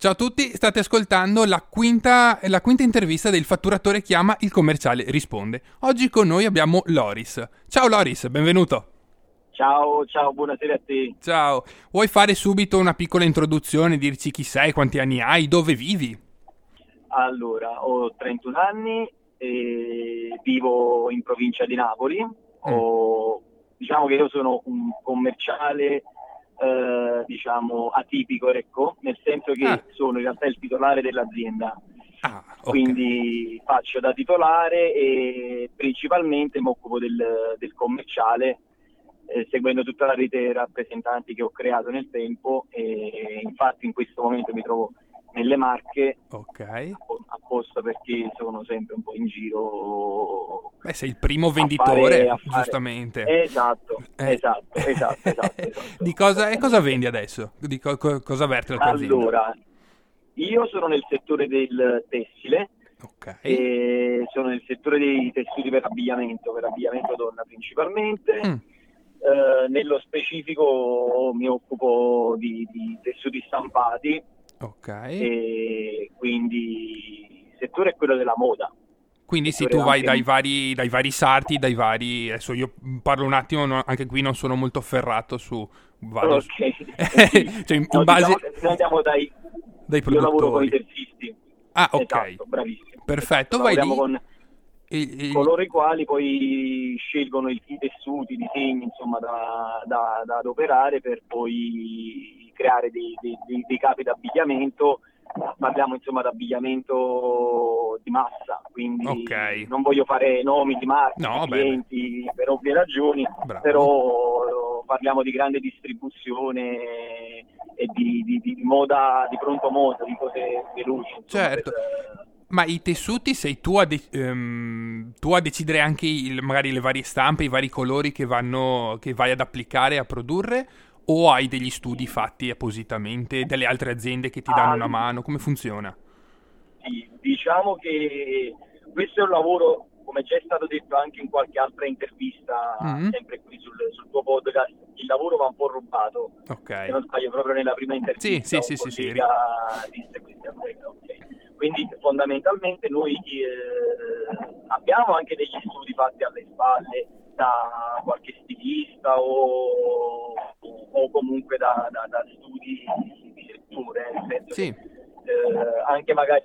Ciao a tutti, state ascoltando la quinta, la quinta, intervista del Fatturatore Chiama, il commerciale risponde. Oggi con noi abbiamo Loris. Ciao Loris, benvenuto. Ciao, ciao, buonasera a te. Ciao, vuoi fare subito una piccola introduzione, dirci chi sei, quanti anni hai, dove vivi? Allora, ho 31 anni, e vivo in provincia di Napoli. Mm. Ho, diciamo che io sono un commerciale eh, diciamo atipico, ecco, nel senso che ah. sono in realtà il titolare dell'azienda. Ah, okay. Quindi faccio da titolare e principalmente mi occupo del, del commerciale, eh, seguendo tutta la rete rappresentanti che ho creato nel tempo e infatti in questo momento mi trovo nelle Marche okay. apposta perché sono sempre un po' in giro Beh, sei il primo venditore fare, giustamente esatto, eh. esatto, esatto, esatto, esatto, di cosa, e cosa vendi adesso? di co- co- cosa avverte la tua allora io sono nel settore del tessile okay. sono nel settore dei tessuti per abbigliamento per abbigliamento donna principalmente mm. Uh, nello specifico mi occupo di, di tessuti stampati Ok. E quindi il settore è quello della moda. Quindi sì, tu vai dai vari, dai vari, sarti, dai vari... Adesso io parlo un attimo, no, anche qui non sono molto ferrato su... Vado ok. Su... cioè, in, no, base... Diciamo, noi andiamo dai... Dai produttori. Io lavoro con i terzisti. Ah, ok. Esatto, bravissimo. Perfetto, vai lì. Con... E, e... coloro i quali poi scelgono i, i tessuti, i disegni insomma da, da, da adoperare per poi creare dei, dei, dei, capi d'abbigliamento parliamo insomma di abbigliamento di massa, quindi okay. non voglio fare nomi di marche, no, clienti beh. per ovvie ragioni, Bravo. però parliamo di grande distribuzione e di, di, di, moda, di pronto moda, di cose veloci. Certo. Per, ma i tessuti sei tu a, de- um, tu a decidere anche il, magari le varie stampe, i vari colori che, vanno, che vai ad applicare, a produrre? O hai degli studi fatti appositamente, delle altre aziende che ti danno ah, una mano? Come funziona? Sì, diciamo che questo è un lavoro, come già è stato detto anche in qualche altra intervista, mm-hmm. sempre qui sul, sul, tuo podcast, il lavoro va un po' rubato. Ok. Se non sbaglio, proprio nella prima intervista. Sì, sì, sì, sì, sì. Disse questi aspetti, ok. Quindi fondamentalmente noi eh, abbiamo anche degli studi fatti alle spalle da qualche stilista o, o comunque da, da, da, studi di settore, nel senso sì. che, eh, anche magari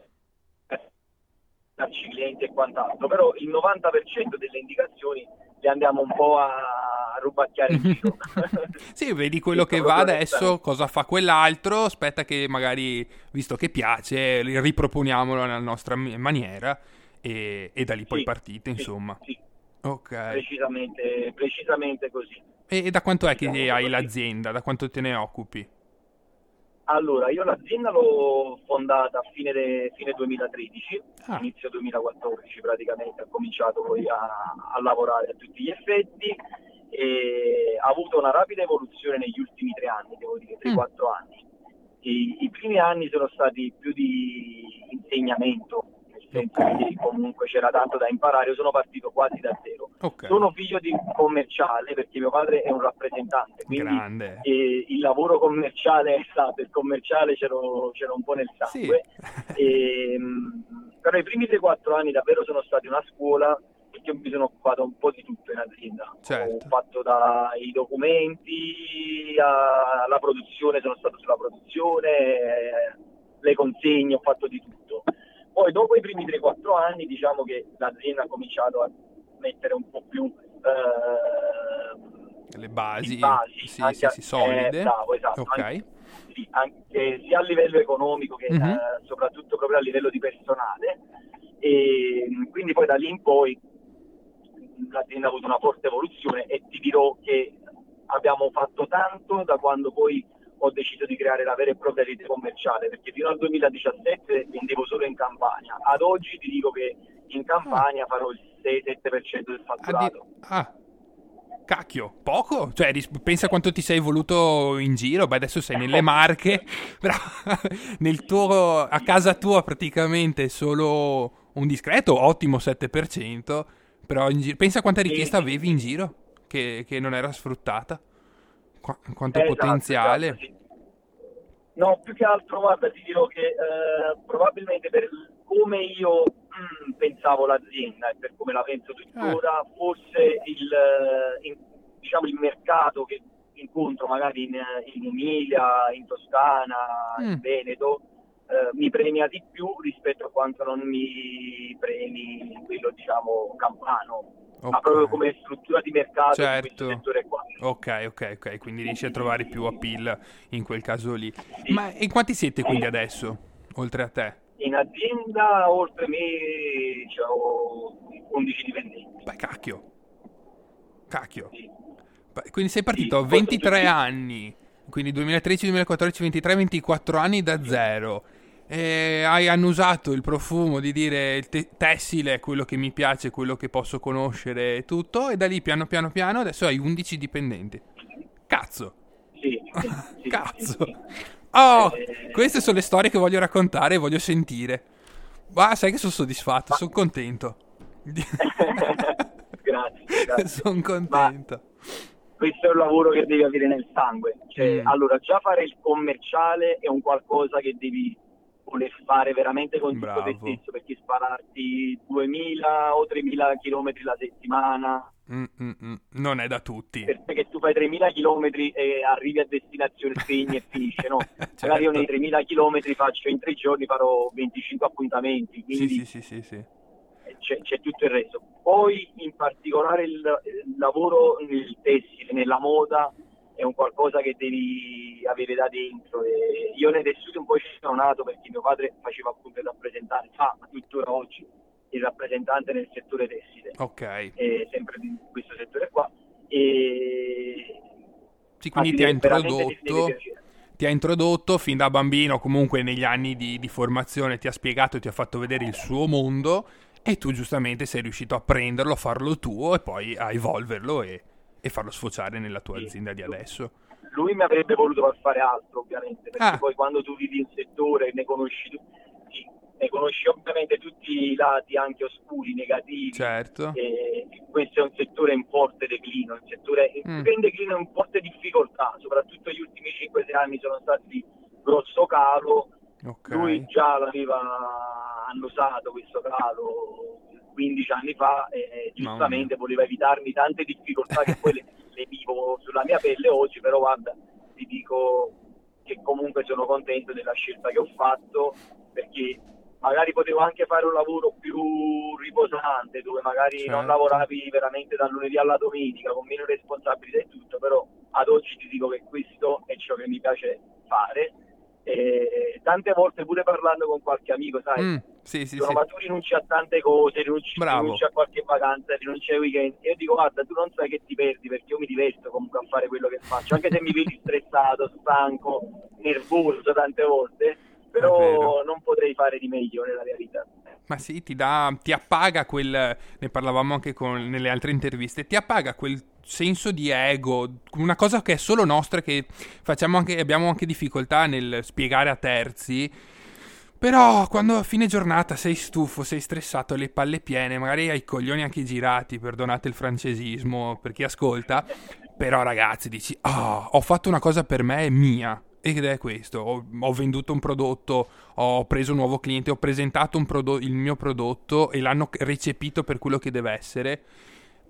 darci clienti e quant'altro, però il 90% delle indicazioni le andiamo un po' a rubacchiare in giro. sì, vedi quello che va adesso, cosa fa quell'altro, aspetta che magari, visto che piace, riproponiamolo nella nostra maniera e, e da lì poi sì, partite, insomma. Sì, ok. Precisamente, precisamente così. E, e da quanto è che hai l'azienda? Da quanto te ne occupi? Allora, io l'azienda l'ho fondata a fine, de, fine 2013, ah. inizio 2014 praticamente, ho cominciato poi a, a, lavorare a tutti gli effetti e ha avuto una rapida evoluzione negli ultimi tre anni, devo dire, 3-4 mm. anni. I, I primi anni sono stati più di insegnamento, okay. comunque c'era tanto da imparare, io sono partito quasi da zero. Okay. Sono figlio di commerciale perché mio padre è un rappresentante, quindi eh, il lavoro commerciale è stato, il commerciale c'era, c'era un po' nel sangue. Sì. e, ehm, però i primi 3-4 anni davvero sono stati una scuola perché mi sono occupato un po' di tutto in azienda. Certo. Ho fatto dai documenti alla produzione, sono stato sulla produzione, le consegne, ho fatto di tutto. Poi dopo i primi 3-4 anni diciamo che l'azienda ha cominciato a mettere un po' più eh, le basi, basi sì, sì, sì, solide. Eh, bravo, esatto. Okay. Anche, sì, anche, sia a livello economico che mm-hmm. eh, soprattutto proprio a livello di personale. E quindi poi da lì in poi l'azienda ha avuto una forte evoluzione e ti dirò che abbiamo fatto tanto da quando poi ho deciso di creare la vera e propria rete commerciale, perché fino al 2017 vendevo solo in Campania. Ad oggi ti dico che in Campania farò il 6-7% del fatturato. Ah, cacchio, poco? Cioè, pensa quanto ti sei evoluto in giro. Beh, adesso sei nelle Marche, però nel tuo, a casa tua praticamente solo un discreto, ottimo 7%. Però giro, pensa quanta richiesta avevi in giro che, che non era sfruttata. Qu- quanto eh, potenziale. Esatto, sì. No, più che altro, guarda, ti dirò che eh, probabilmente per come io mm, pensavo l'azienda e per come la penso tuttora, eh. forse il, eh, in, diciamo, il mercato che incontro magari in, in Emilia, in Toscana, mm. in Veneto, eh, mi premia di più rispetto a quanto non mi premi quello diciamo campano. Okay. Ma proprio come struttura di mercato certo. qua. Ok, ok, ok, quindi riesci a trovare più appeal in quel caso lì. Sì. Ma in quanti siete quindi adesso, oltre a te? In azienda, oltre me, ho 11 dipendenti. Beh, cacchio. Cacchio. Sì. Quindi sei partito a 23 anni, quindi 2013, 2014, 23, 24 anni da zero e hai annusato il profumo di dire il te- tessile è quello che mi piace, quello che posso conoscere e tutto, e da lì piano piano piano adesso hai 11 dipendenti. Cazzo! Sì, sì Cazzo! Oh, eh... queste sono le storie che voglio raccontare e voglio sentire. Ma sai che sono soddisfatto, Ma... sono contento. grazie, grazie. sono contento. Ma questo è un lavoro che devi avere nel sangue. Cioè, mm. Allora, già fare il commerciale è un qualcosa che devi voler fare veramente con tutto te stesso perché spararti 2000 o 3000 km la settimana mm, mm, mm. non è da tutti perché tu fai 3000 km e arrivi a destinazione spegni e finisce no? certo. magari io nei 3000 km faccio in tre giorni farò 25 appuntamenti quindi sì, sì, sì, sì, c'è, c'è, tutto il resto poi in particolare il, il lavoro nel tessile nella moda è un qualcosa che devi avere da dentro. E io nei tessuti un po' ci sono nato perché mio padre faceva appunto il rappresentante, fa tuttora oggi il rappresentante nel settore tessile, ok, e sempre in questo settore qua. E... Sì, quindi ti ha introdotto ti ha introdotto fin da bambino, comunque negli anni di, di, formazione, ti ha spiegato, ti ha fatto vedere il suo mondo e tu giustamente sei riuscito a prenderlo, a farlo tuo e poi a evolverlo e, e farlo sfociare nella tua sì. azienda di adesso. Lui mi avrebbe voluto far fare altro, ovviamente, perché ah. poi quando tu vivi in settore ne conosci sì, ne conosci ovviamente tutti i lati anche oscuri, negativi. Certo. E questo è un settore in forte declino, un settore mm. in declino in forte difficoltà, soprattutto gli ultimi 5-6 anni sono stati grosso calo. Okay. Lui già l'aveva annusato questo calo 15 anni fa e giustamente voleva evitarmi tante difficoltà che poi le, le, vivo sulla mia pelle oggi, però guarda, ti dico che comunque sono contento della scelta che ho fatto perché magari potevo anche fare un lavoro più riposante dove magari certo. non lavoravi veramente dal lunedì alla domenica con meno responsabilità e tutto, però ad oggi ti dico che questo è ciò che mi piace fare. E tante volte pure parlando con qualche amico, sai, mm, sì, sì, sì. ma tu rinunci a tante cose, rinunci, rinunci, a qualche vacanza, rinunci ai weekend. E io dico, guarda, tu non sai che ti perdi perché io mi diverto comunque a fare quello che faccio, anche se mi vedi stressato, stanco, nervoso tante volte, però non potrei fare di meglio nella realtà. Ma sì, ti, dà, ti appaga quel, ne parlavamo anche con, nelle altre interviste, ti appaga quel senso di ego, una cosa che è solo nostra, che facciamo anche, abbiamo anche difficoltà nel spiegare a terzi. Però quando a fine giornata sei stufo, sei stressato, le palle piene, magari hai i coglioni anche girati, perdonate il francesismo per chi ascolta, però ragazzi dici, oh, ho fatto una cosa per me, è mia, ed è questo, ho, ho, venduto un prodotto, ho preso un nuovo cliente, ho presentato prodo- il mio prodotto e l'hanno recepito per quello che deve essere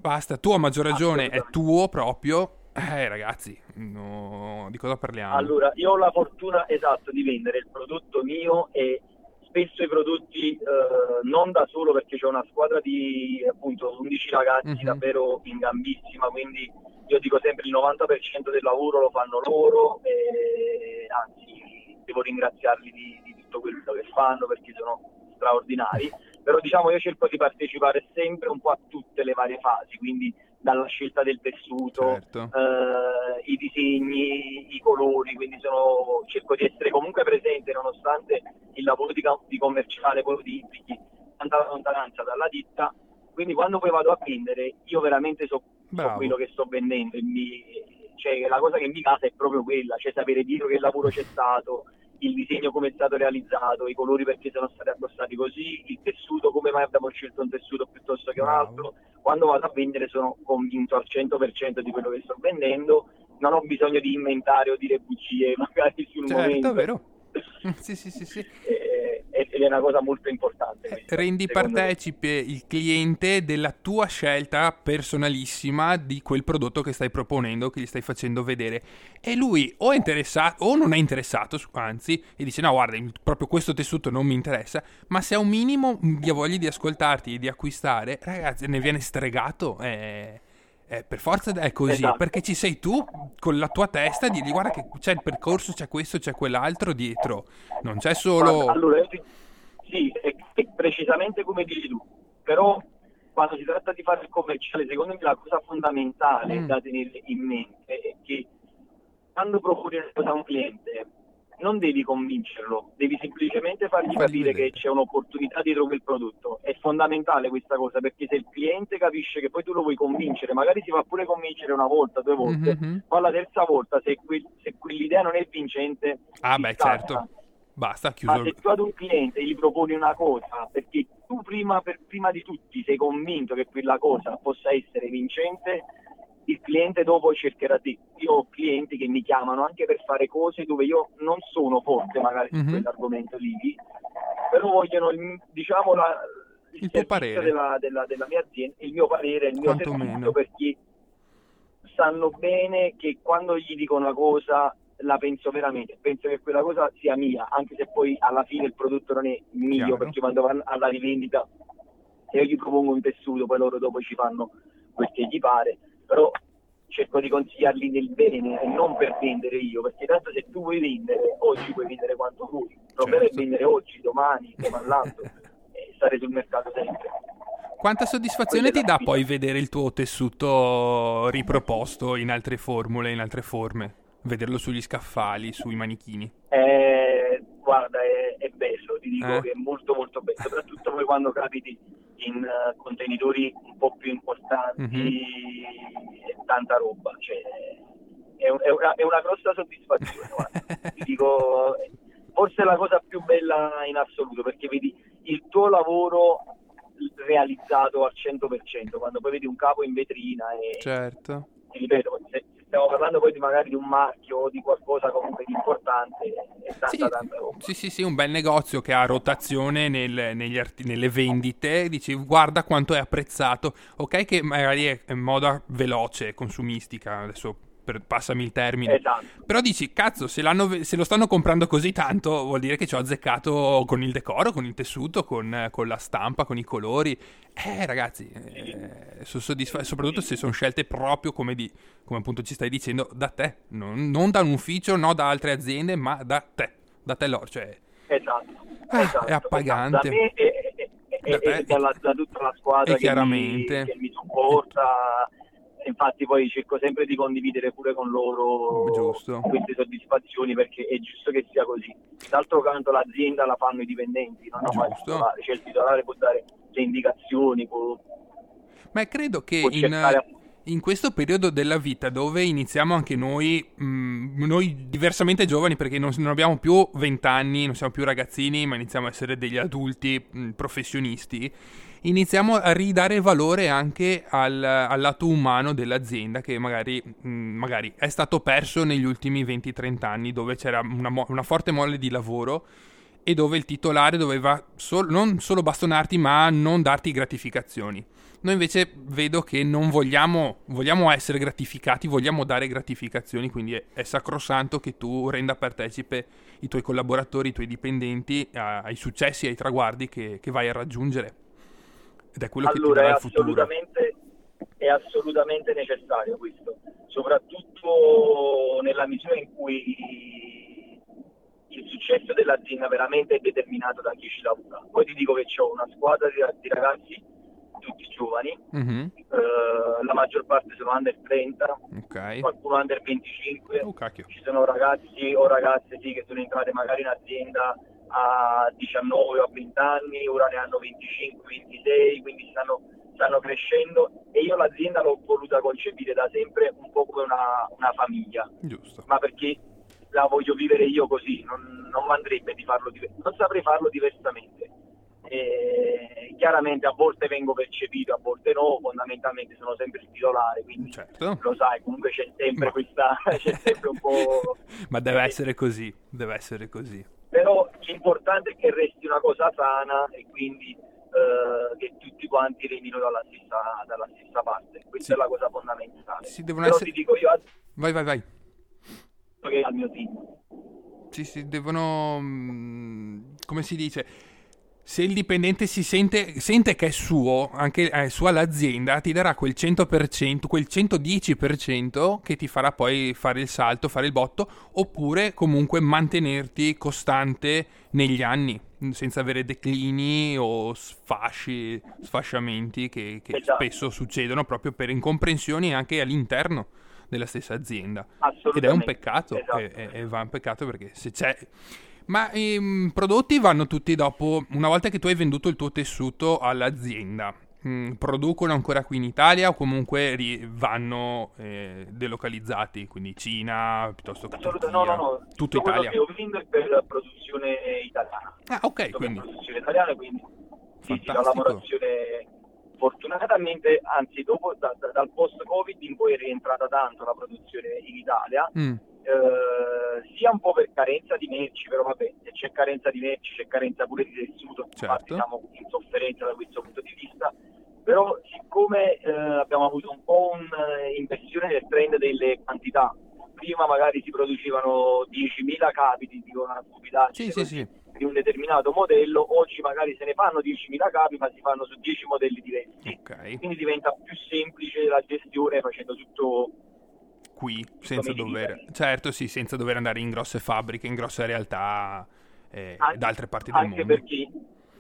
Basta, tu a maggior ragione è tuo proprio. Eh ragazzi, no, di cosa parliamo? Allora, io ho la fortuna esatto di vendere il prodotto mio e spesso i prodotti eh, non da solo perché c'è una squadra di appunto 11 ragazzi mm-hmm. davvero in gambissima, quindi io dico sempre il 90% del lavoro lo fanno loro e anzi devo ringraziarli di, di tutto quello che fanno perché sono straordinari però diciamo io cerco di partecipare sempre un po' a tutte le varie fasi, quindi dalla scelta del tessuto, certo. eh, i disegni, i colori, quindi sono, cerco di essere comunque presente nonostante il lavoro di, di commerciale, quello di implichi tanta lontananza dalla ditta, quindi quando poi vado a vendere io veramente so, so quello che sto vendendo, mi, cioè, la cosa che mi casa è proprio quella, cioè sapere dietro che lavoro c'è stato, il disegno come è stato realizzato, i colori perché sono stati addossati così, il tessuto, come mai abbiamo scelto un tessuto piuttosto che un altro. Quando vado a vendere sono convinto al 100% di quello che sto vendendo, non ho bisogno di inventare o dire bugie magari sul certo, momento. è vero. sì, sì, sì, sì. E, ed è una cosa molto importante. Eh, questa, Rendi secondo me. partecipe il cliente della tua scelta personalissima di quel prodotto che stai proponendo, che gli stai facendo vedere. E lui o è interessato o non è interessato, anzi, e dice no, guarda, proprio questo tessuto non mi interessa, ma se ha un minimo di voglia di ascoltarti e di acquistare, ragazzi, ne viene stregato. eh, eh, per forza è così, Esatto. perché ci sei tu con la tua testa di guarda che c'è il percorso, c'è questo, c'è quell'altro dietro. Non c'è solo... Allora, sì, è, precisamente come dici tu, però quando si tratta di fare il commerciale, secondo me la cosa fondamentale Mm. da tenere in mente è che quando proponi una cosa a un cliente non devi convincerlo, devi semplicemente fargli capire che c'è un'opportunità dietro quel prodotto. È fondamentale questa cosa perché se il cliente capisce che poi tu lo vuoi convincere, magari si fa pure convincere una volta, due volte, Mhm. ma la terza volta se, quel- se quell'idea non è vincente, Ah beh, scassa. certo. Basta, Ma chiuso. se tu ad un cliente gli proponi una cosa perché tu prima, per, prima di tutti sei convinto che quella cosa possa essere vincente, il cliente dopo cercherà di... Io ho clienti che mi chiamano anche per fare cose dove io non sono forte magari su Mhm. quell'argomento lì, però vogliono, il- diciamo, la, Il tuo servizio parere. Della, della- della mia azienda, il mio parere, il mio Quantomeno. servizio perché sanno bene che quando gli dico una cosa la penso veramente, penso che quella cosa sia mia, anche se poi alla fine il prodotto non è mio, Chiaro. perché quando vanno alla rivendita, se io gli propongo un tessuto, poi loro dopo ci fanno quel che gli pare, però cerco di consigliarli nel bene e non per vendere io, perché tanto se tu vuoi vendere, oggi puoi vendere quanto vuoi, il problema Certo. è vendere oggi, domani, domani e stare sul mercato sempre. Quanta soddisfazione ti dà poi vedere il tuo tessuto riproposto in altre formule, in altre forme? Vederlo sugli scaffali, sui manichini. Eh, guarda, è, è bello, ti dico Eh? che è molto molto bello, soprattutto poi quando capiti in eh, contenitori un po' più importanti Mhm. e tanta roba, cioè, è, un- è una, è una grossa soddisfazione, ti dico, forse è la cosa più bella in assoluto, perché vedi il tuo lavoro realizzato al 100%, quando poi vedi un capo in vetrina e Certo. ti ripeto, se stiamo parlando poi di magari di un marchio o di qualcosa comunque di importante, tanta Sì, tanta roba. sì, sì, sì, un bel negozio che ha rotazione nel- negli arti- nelle vendite. Dici, guarda quanto è apprezzato. Ok, che magari è in moda veloce, consumistica. Adesso per- passami il termine. Esatto. Però dici, cazzo, se, se lo stanno comprando così tanto, vuol dire che ci ho azzeccato con il decoro, con il tessuto, con, con la stampa, con i colori. Eh, ragazzi, eh, sono soddisfatto, soprattutto se sono scelte proprio come, di, come appunto ci stai dicendo, da te. Non, non da un ufficio, no da altre aziende, ma da te. Da te loro, cioè... Esatto, Ah, esatto, è appagante. esatto. Da me e, e- e- Da e dalla- da tutta la squadra che chiaramente. mi, che mi supporta. Infatti poi cerco sempre di condividere pure con loro Giusto. queste soddisfazioni perché è giusto che sia così. D'altro canto l'azienda la fanno i dipendenti, non mai il titolare, cioè il titolare può dare le indicazioni, può, Ma credo che in, cercare in questo periodo della vita dove iniziamo anche noi, mh, noi diversamente giovani perché non, non abbiamo più 20 anni, non siamo più ragazzini, ma iniziamo a essere degli adulti mh, professionisti, iniziamo a ridare valore anche al, al lato umano dell'azienda che magari, mh, magari è stato perso negli ultimi 20-30 anni dove c'era una, mo- una forte mole di lavoro e dove il titolare doveva sol- non solo bastonarti ma non darti gratificazioni. Noi invece vedo che non vogliamo, vogliamo essere gratificati, vogliamo dare gratificazioni, quindi è, è sacrosanto che tu renda partecipe i tuoi collaboratori, i tuoi dipendenti a- ai successi ai traguardi che, che vai a raggiungere. Ed è quello che ti allora darà è il futuro. assolutamente, è assolutamente necessario questo, soprattutto nella misura in cui il successo dell'azienda veramente è determinato da chi ci lavora. Poi ti dico che ho una squadra di, ragazzi, tutti giovani, Mhm, eh, la maggior parte sono under 30, Ok. qualcuno under 25, Oh, ci sono ragazzi o ragazze sì, che sono entrate magari in azienda a 19 o a 20 anni, ora ne hanno 25, 26, quindi stanno, stanno crescendo e io l'azienda l'ho voluta concepire da sempre un po' come una, una famiglia, Giusto. ma perché la voglio vivere io così, non, non andrebbe di farlo diver- non saprei farlo diversamente. E chiaramente a volte vengo percepito, a volte no, fondamentalmente sono sempre il titolare, quindi Certo. lo sai, comunque c'è sempre Ma- questa, c'è sempre un po'... Ma deve essere così, deve essere così. Però l'importante è che resti una cosa sana e quindi eh, che tutti quanti remino dalla stessa, dalla stessa parte. Questa Sì. è la cosa fondamentale. Sì, devono Però essere- ti dico io adesso Vai, vai, vai. che al mio team. Sì, sì, devono... mm, come si dice? Se il dipendente si sente, sente che è suo, anche è sua l'azienda, ti darà quel 100%, quel 110% che ti farà poi fare il salto, fare il botto, oppure comunque mantenerti costante negli anni, senza avere declini o sfasci, sfasciamenti che, che Esatto. spesso succedono proprio per incomprensioni anche all'interno della stessa azienda. Ed è un peccato, Esatto. e- e va un peccato perché se c'è... Ma i mm, prodotti vanno tutti dopo, una volta che tu hai venduto il tuo tessuto all'azienda, mm, producono ancora qui in Italia o comunque ri- vanno eh, delocalizzati, quindi Cina piuttosto che Assolutamente, no, no, no. tutto quello Italia. che ho vinto è per produzione italiana. Ah, ok, Tutto quindi per produzione italiana, quindi sì, sì, la lavorazione fortunatamente, anzi dopo da- da- dal post-Covid in poi è rientrata tanto la produzione in Italia, Mm, eh, sia un po' per carenza di merci, però vabbè, se c'è carenza di merci c'è carenza pure di tessuto, infatti Certo. siamo in sofferenza da questo punto di vista, però siccome eh, abbiamo avuto un po' un'inversione del trend delle quantità, prima magari si producevano 10.000 capi, ti dico una stupidaggine, Sì, sì, sì. di un determinato modello, oggi magari se ne fanno 10.000 capi ma si fanno su 10 modelli diversi. Ok, Quindi diventa più semplice la gestione facendo tutto qui senza dover... Certo, sì, senza dover andare in grosse fabbriche, in grosse realtà eh, An- da altre parti del anche mondo. perché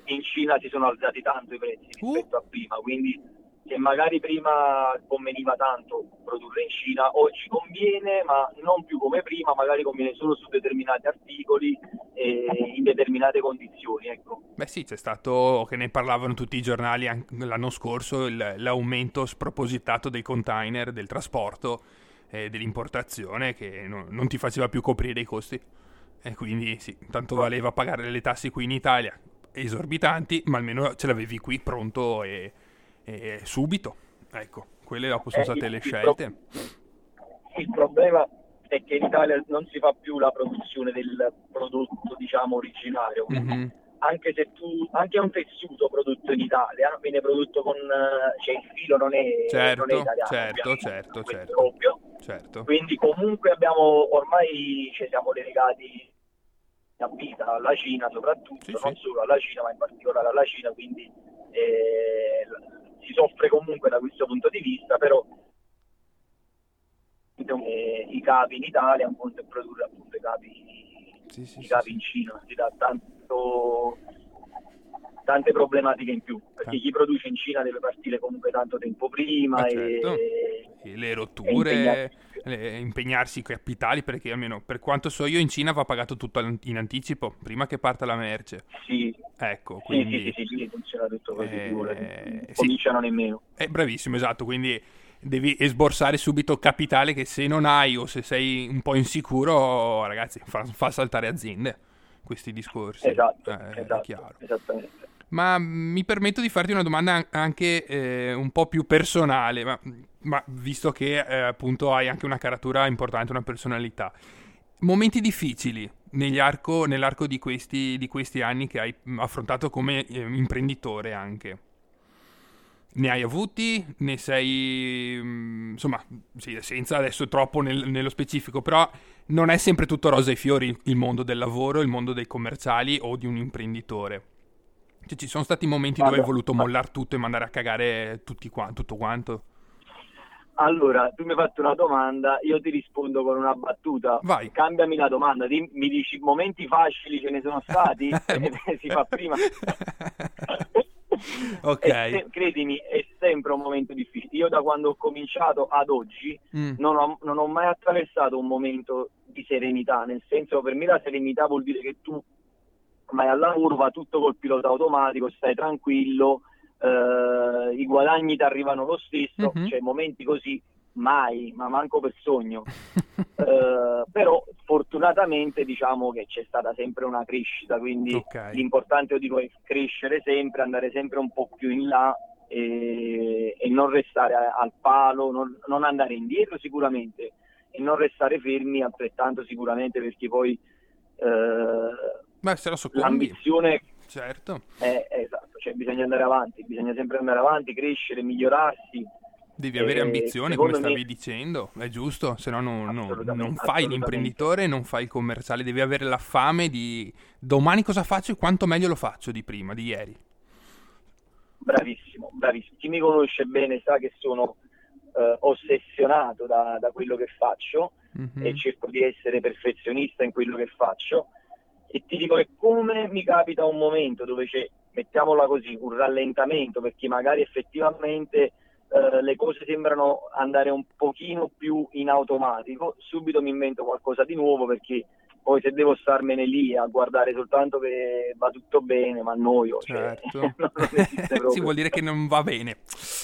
in Cina si sono alzati tanto i prezzi Uh. rispetto a prima, quindi se magari prima conveniva tanto produrre in Cina, oggi conviene, ma non più come prima, magari conviene solo su determinati articoli e in determinate condizioni, ecco. Beh sì, c'è stato, che ne parlavano tutti i giornali anche l'anno scorso, il- l'aumento spropositato dei container, del trasporto e dell'importazione che no- non ti faceva più coprire i costi. E quindi sì, tanto valeva pagare le tasse qui in Italia, esorbitanti, ma almeno ce l'avevi qui pronto e, e subito. Ecco, quelle dopo sono Eh, state il- le scelte. Il problema è che in Italia non si fa più la produzione del prodotto, diciamo, originario. Mhm. Anche se tu, anche un tessuto prodotto in Italia viene prodotto con, eh, cioè il filo non è, Certo, non è italiano. certo, ovviamente, certo, certo. è ovvio. Certo. Quindi comunque abbiamo, ormai ci siamo legati a vita alla Cina soprattutto, Sì, non sì. solo alla Cina ma in particolare alla Cina, quindi eh, si soffre comunque da questo punto di vista, però eh, i capi in Italia, un conto è produrre appunto i capi, Sì, i capi in Cina, si dà tanto tante problematiche in più, perché Ah. chi produce in Cina deve partire comunque tanto tempo prima Ma e, certo. E le rotture, impegnarsi. le- impegnarsi i capitali, perché almeno per quanto so io in Cina va pagato tutto in anticipo, prima che parta la merce. sì, Ecco, quindi... sì, sì, sì, sì, funziona tutto così, Eh, sì. cominciano nemmeno. È bravissimo, esatto, quindi devi esborsare subito capitale che se non hai o se sei un po' insicuro, ragazzi, fa, fa saltare aziende questi discorsi. Esatto, Eh, esatto, chiaro. esattamente. Ma mi permetto di farti una domanda an- anche eh, un po' più personale, ma, ma visto che eh, appunto hai anche una caratura importante, una personalità. Momenti difficili arco- nell'arco di questi, di questi anni che hai affrontato come eh, imprenditore anche. Ne hai avuti? Ne sei... mm, insomma, senza adesso troppo nel- nello specifico, però non è sempre tutto rosa e fiori il mondo del lavoro, il mondo dei commerciali o di un imprenditore. Cioè, ci sono stati momenti dove hai voluto mollare tutto e mandare a cagare tutti qua- tutto quanto? Allora, tu mi hai fatto una domanda, io ti rispondo con una battuta. Vai. Cambiami la domanda, di- mi dici momenti facili ce ne sono stati? Eh, si fa prima. Ok. Se- credimi, è sempre un momento difficile. Io da quando ho cominciato ad oggi Mm, non ho, non ho mai attraversato un momento di serenità, nel senso per me la serenità vuol dire che tu vai al lavoro, va tutto col pilota automatico, stai tranquillo, eh, i guadagni ti arrivano lo stesso, Mhm. cioè momenti così mai, ma manco per sogno. eh, però fortunatamente diciamo che c'è stata sempre una crescita, quindi okay. l'importante di noi è crescere sempre, andare sempre un po' più in là e, e non restare al palo, non, non, andare indietro sicuramente e non restare fermi altrettanto sicuramente perché poi eh, Beh, se l'ambizione certo. è, è esatto, cioè bisogna andare avanti, bisogna sempre andare avanti, crescere, migliorarsi Devi avere ambizioni, come stavi me... dicendo, è giusto, se no non fai l'imprenditore, non fai il commerciale, devi avere la fame di domani cosa faccio e quanto meglio lo faccio di prima, di ieri. Bravissimo, bravissimo. Chi mi conosce bene sa che sono eh, ossessionato da, da, quello che faccio mm-hmm. e cerco di essere perfezionista in quello che faccio e ti dico che come mi capita un momento dove c'è, mettiamola così, un rallentamento perché magari effettivamente eh, le cose sembrano andare un pochino più in automatico, subito mi invento qualcosa di nuovo perché poi se devo starmene lì a guardare soltanto che va tutto bene, ma annoio. Cioè, certo. Cioè, si vuol dire che non va bene.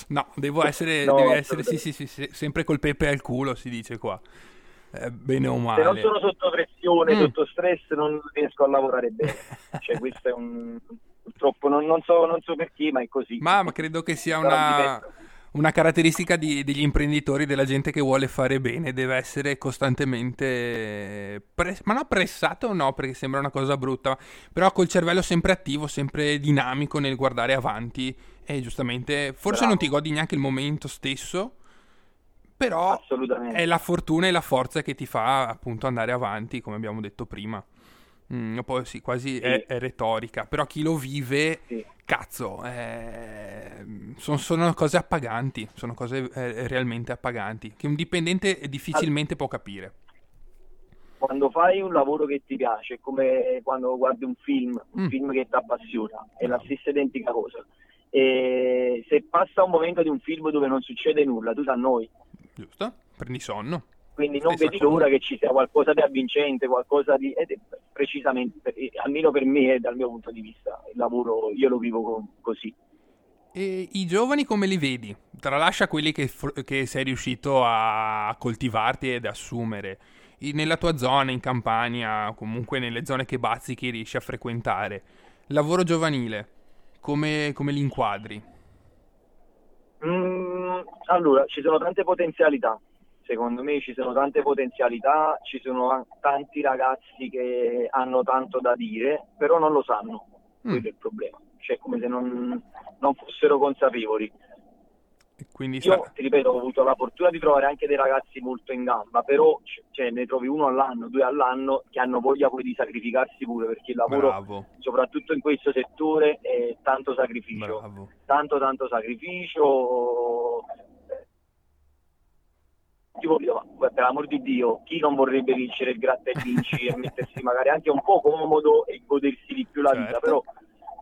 No, devo essere, no, deve essere sì, sì, sì, sempre col pepe al culo, si dice qua. Eh, bene o male. Se non sono sotto pressione, mm. sotto stress, non riesco a lavorare bene. cioè, questo è un... Purtroppo non, non, so, non so perché, ma è così. Ma, ma credo che sia una una caratteristica di, degli imprenditori, della gente che vuole fare bene, deve essere costantemente, pre- ma no pressato no, perché sembra una cosa brutta, però col cervello sempre attivo, sempre dinamico nel guardare avanti e giustamente, forse Bravo. non ti godi neanche il momento stesso, però è la fortuna e la forza che ti fa appunto andare avanti, come abbiamo detto prima. Mm, poi sì, quasi sì. È, è, retorica, però chi lo vive, sì. cazzo, eh, sono, sono, cose appaganti, sono cose eh, realmente appaganti, che un dipendente difficilmente può capire. Quando fai un lavoro che ti piace, è come quando guardi un film, un mm. film che ti appassiona, è la stessa identica cosa. E se passa un momento di un film dove non succede nulla, tu noi. Giusto, prendi sonno quindi non vedi l'ora che ci sia qualcosa di avvincente, qualcosa di... Precisamente, almeno per me e dal mio punto di vista, il lavoro io lo vivo così. E i giovani come li vedi? Tralascia quelli che, che sei riuscito a coltivarti ed assumere. Nella tua zona, in Campania, comunque nelle zone che bazzichi riesci a frequentare. Lavoro giovanile, come, come li inquadri? Mm, allora, ci sono tante potenzialità secondo me ci sono tante potenzialità, ci sono tanti ragazzi che hanno tanto da dire, però non lo sanno, mm. quello è il problema, cioè come se non, non fossero consapevoli. Io sta... ti ripeto, ho avuto la fortuna di trovare anche dei ragazzi molto in gamba, però cioè, ne trovi uno all'anno, due all'anno che hanno voglia poi di sacrificarsi pure perché il lavoro, Bravo. soprattutto in questo settore, è tanto sacrificio, Bravo. tanto tanto sacrificio tipo, per l'amor di Dio, chi non vorrebbe vincere il gratta e vinci e mettersi magari anche un po' comodo e godersi di più la certo. vita, però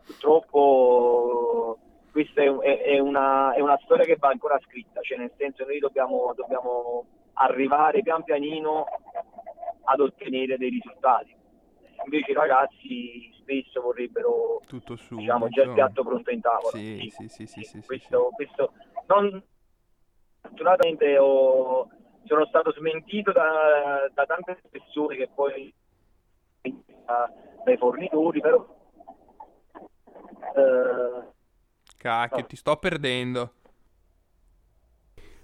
purtroppo questa è, è, è, una, è, una, storia che va ancora scritta, cioè nel senso noi dobbiamo, dobbiamo arrivare pian pianino ad ottenere dei risultati. Invece i ragazzi spesso vorrebbero Tutto su, diciamo, già il piatto pronto in tavola. Sì, sì, sì, sì, sì, questo, questo non, fortunatamente ho, sono stato smentito da, da tante persone che poi dai fornitori, però eh, Cacchio, no. ti sto perdendo.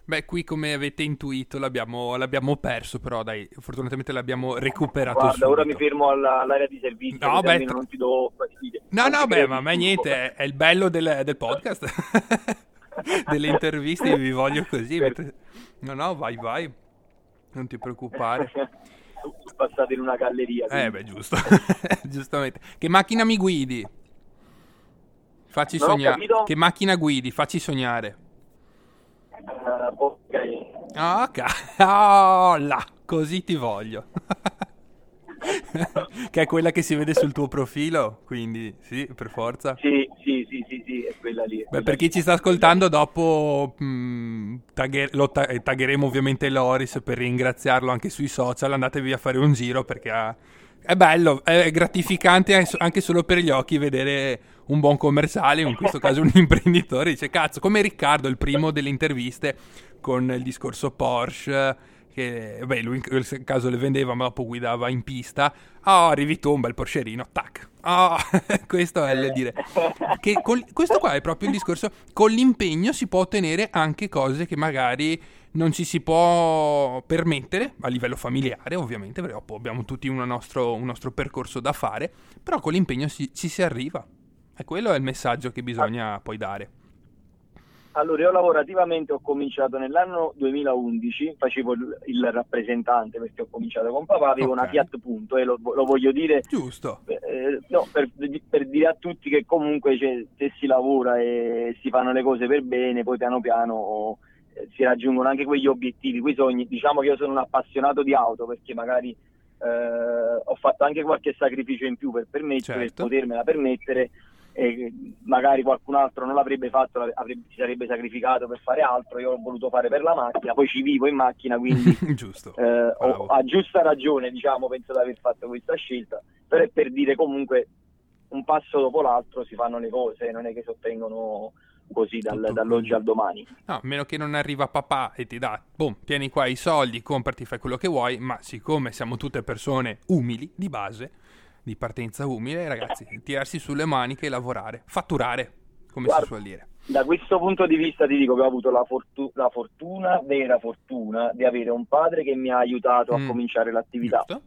Beh, qui come avete intuito l'abbiamo, l'abbiamo, perso, però dai, fortunatamente l'abbiamo recuperato Guarda, subito. ora mi fermo alla, all'area di servizio, no, beh, non ti do fastidio. No, no, beh, ma a me niente, è, è il bello del, del podcast. delle interviste vi voglio così. Mentre... No, no, vai, vai. Non ti preoccupare. Passate in una galleria. Quindi. Eh, beh, giusto. Giustamente. Che macchina mi guidi? Facci sognare. Che macchina guidi? Facci sognare. Uh, ok. Ok. Oh, là. Così ti voglio. che è quella che si vede sul tuo profilo, quindi sì, per forza. Sì, sì, sì, sì, sì quella lì. Beh, per chi ci sta ascoltando, dopo mh, mm, tagger- lo ta- taggeremo ovviamente Loris per ringraziarlo anche sui social. Andatevi a fare un giro perché ha... è bello, è gratificante anche solo per gli occhi vedere un buon commerciale, in questo caso un imprenditore, dice cazzo, come Riccardo, il primo delle interviste, con il discorso Porsche che beh, lui in quel caso le vendeva ma dopo guidava in pista. Oh arrivi tu un bel Porcherino tac. Oh, questo è il dire. Che con, questo qua è proprio il discorso. Con l'impegno si può ottenere anche cose che magari non ci si può permettere a livello familiare ovviamente perché abbiamo tutti nostro, un nostro percorso da fare però con l'impegno ci si, si arriva. E quello è il messaggio che bisogna poi dare allora, io lavorativamente ho cominciato nell'anno 2011, facevo il, rappresentante perché ho cominciato con papà, avevo okay. una Fiat Punto e lo, lo voglio dire Giusto. Eh, no, per, per, dire a tutti che comunque cioè, se si lavora e si fanno le cose per bene, poi piano piano eh, si raggiungono anche quegli obiettivi, quei sogni. Diciamo che io sono un appassionato di auto perché magari eh, ho fatto anche qualche sacrificio in più per permettere, certo. per potermela permettere e magari qualcun altro non l'avrebbe fatto, avrebbe, si sarebbe sacrificato per fare altro, io l'ho voluto fare per la macchina, poi ci vivo in macchina, quindi eh, ho, a giusta ragione diciamo, penso di aver fatto questa scelta, però è per dire comunque un passo dopo l'altro si fanno le cose, non è che si ottengono così dal, dall'oggi al domani. No, a meno che non arriva papà e ti dà, boom, tieni qua i soldi, comprati, fai quello che vuoi, ma siccome siamo tutte persone umili di base, di partenza umile, ragazzi, tirarsi sulle maniche e lavorare, fatturare, come Guarda, si suol dire. Da questo punto di vista ti dico che ho avuto la, fortu- la fortuna, vera fortuna, di avere un padre che mi ha aiutato mm. a cominciare l'attività. Giusto.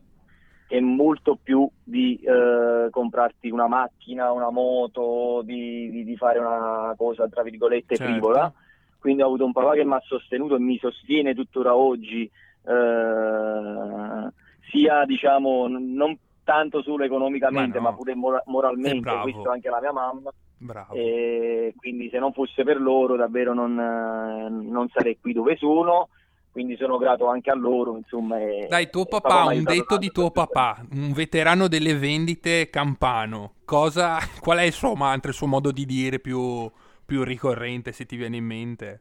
Che è molto più di eh, comprarti una macchina, una moto, di, di, di, fare una cosa tra virgolette certo. frivola. Quindi ho avuto un papà che mi ha sostenuto e mi sostiene tuttora oggi, eh, sia diciamo non tanto solo economicamente, ma, no. ma pure mor- moralmente, questo anche la mia mamma. Bravo. E quindi se non fosse per loro davvero non, non sarei qui dove sono quindi sono grato anche a loro. Insomma, Dai, tuo papà, un detto di tuo papà, un veterano delle vendite campano, cosa, qual è il suo mantra, il suo modo di dire più, più ricorrente, se ti viene in mente?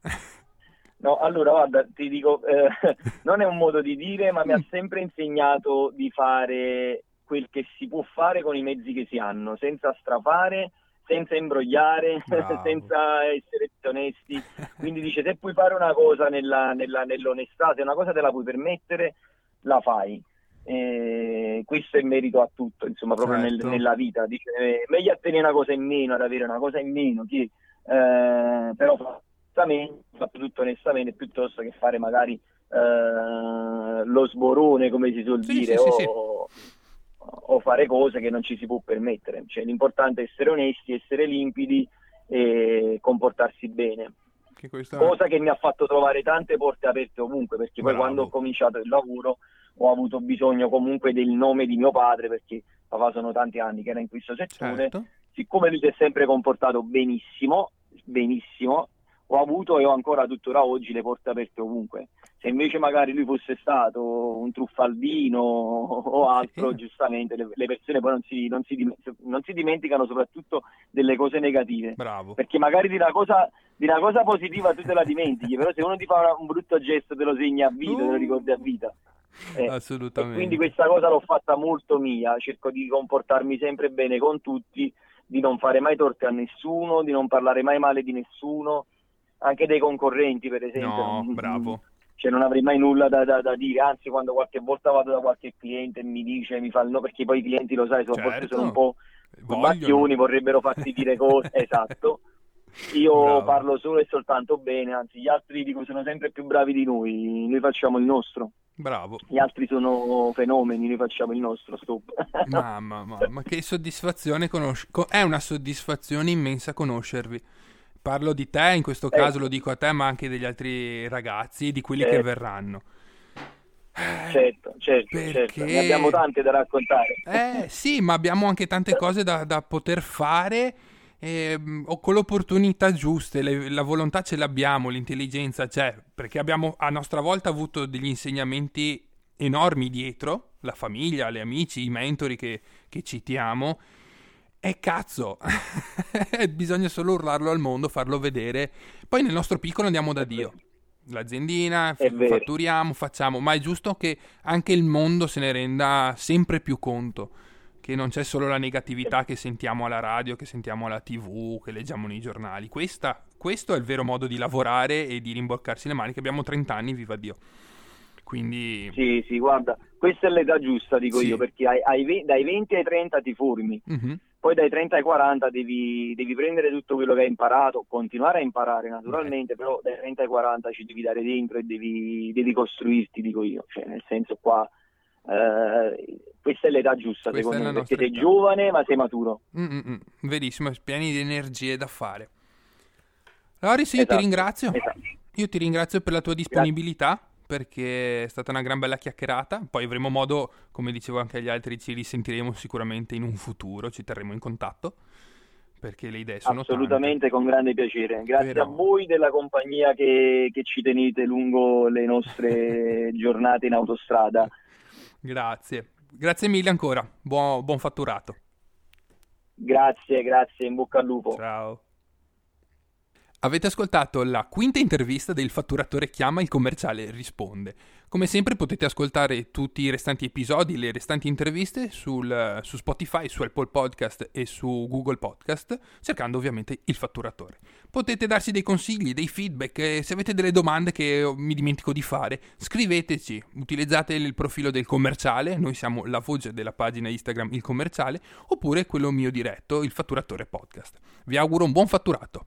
No, allora guarda, ti dico, eh, non è un modo di dire, ma mi ha sempre insegnato di fare quel che si può fare con i mezzi che si hanno, senza strafare, senza imbrogliare, senza essere onesti. Quindi dice, se puoi fare una cosa nella, nella, nell'onestà, se una cosa te la puoi permettere, la fai. Eh, questo è merito a tutto, insomma, proprio certo. nel, nella vita. Dice, eh, meglio a tenere una cosa in meno, ad avere una cosa in meno, che, eh, però onestamente, fatto tutto onestamente, piuttosto che fare magari eh, lo sborone, come si suol sì, dire, sì, o, sì, o, fare cose che non ci si può permettere. Cioè, l'importante è essere onesti, essere limpidi e comportarsi bene. Che questa... Cosa che mi ha fatto trovare tante porte aperte ovunque, perché Bravo. poi quando ho cominciato il lavoro ho avuto bisogno comunque del nome di mio padre, perché papà sono tanti anni che era in questo settore. Certo. Siccome lui si è sempre comportato benissimo, benissimo, ho avuto e ho ancora tuttora oggi le porte aperte ovunque. Se invece magari lui fosse stato un truffaldino o altro, sì. giustamente le, le, persone poi non si, non, si, non si, dimenticano soprattutto delle cose negative. Bravo. Perché magari di una, cosa, di una cosa positiva tu te la dimentichi, però se uno ti fa una, un brutto gesto te lo segni a vita, uh. te lo ricordi a vita. Eh, Assolutamente. quindi questa cosa l'ho fatta molto mia, cerco di comportarmi sempre bene con tutti, di non fare mai torte a nessuno, di non parlare mai male di nessuno anche dei concorrenti, per esempio. No, bravo. Cioè non avrei mai nulla da, da, da, dire, anzi quando qualche volta vado da qualche cliente e mi dice, mi fa no, perché poi i clienti lo sai, sono, certo. volte sono un po' bacchioni, vorrebbero farti dire cose, esatto. Io Bravo. parlo solo e soltanto bene, anzi gli altri dico sono sempre più bravi di noi, noi facciamo il nostro. Bravo. Gli altri sono fenomeni, noi facciamo il nostro, stop. Mamma, mamma, ma che soddisfazione conosci- è una soddisfazione immensa conoscervi. Parlo di te, in questo caso eh. lo dico a te, ma anche degli altri ragazzi di quelli certo. che verranno. Certo, certo, Perché... certo, ne abbiamo tante da raccontare. Eh sì, ma abbiamo anche tante cose da, da poter fare eh, o con le opportunità giuste, le, la volontà ce l'abbiamo, l'intelligenza c'è, perché abbiamo a nostra volta avuto degli insegnamenti enormi dietro, la famiglia, gli amici, i mentori che, che citiamo e cazzo, bisogna solo urlarlo al mondo, farlo vedere. Poi nel nostro piccolo andiamo da Dio. L'aziendina, fatturiamo, facciamo, ma è giusto che anche il mondo se ne renda sempre più conto. Che non c'è solo la negatività che sentiamo alla radio, che sentiamo alla tv, che leggiamo nei giornali. Questa questo è il vero modo di lavorare e di rimboccarsi le maniche. Abbiamo 30 anni, viva Dio. Quindi... Sì, sì, guarda, questa è l'età giusta, dico sì. io, perché ai, ai, dai 20 ai 30 ti formi, uh-huh. Poi dai 30 ai 40 devi, devi, prendere tutto quello che hai imparato, continuare a imparare naturalmente, Beh. però dai 30 ai 40 ci devi dare dentro e devi, devi costruirti, dico io, cioè nel senso qua... Eh, questa è l'età giusta questa secondo me, perché sei età. giovane ma sei maturo. Mm-mm, verissimo, pieni di energie da fare. Loris, io esatto, ti ringrazio. Esatto. Io ti ringrazio per la tua disponibilità. Grazie perché è stata una gran bella chiacchierata. Poi avremo modo, come dicevo anche agli altri, ci risentiremo sicuramente in un futuro, ci terremo in contatto. Perché le idee sono Assolutamente tante. con grande piacere. Grazie Però... a voi della compagnia che, che ci tenete lungo le nostre giornate in autostrada. Grazie. Grazie mille ancora. Buon, buon fatturato. Grazie, grazie. In bocca al lupo. Ciao. Avete ascoltato la quinta intervista del fatturatore chiama, il commerciale risponde. Come sempre potete ascoltare tutti i restanti episodi, le restanti interviste sul, su Spotify, su Apple Podcast e su Google Podcast, cercando ovviamente il fatturatore. Potete darsi dei consigli, dei feedback, e se avete delle domande che mi dimentico di fare, scriveteci, utilizzate il profilo del commerciale, noi siamo la voce della pagina Instagram Il Commerciale, oppure quello mio diretto, il fatturatore podcast. Vi auguro un buon fatturato.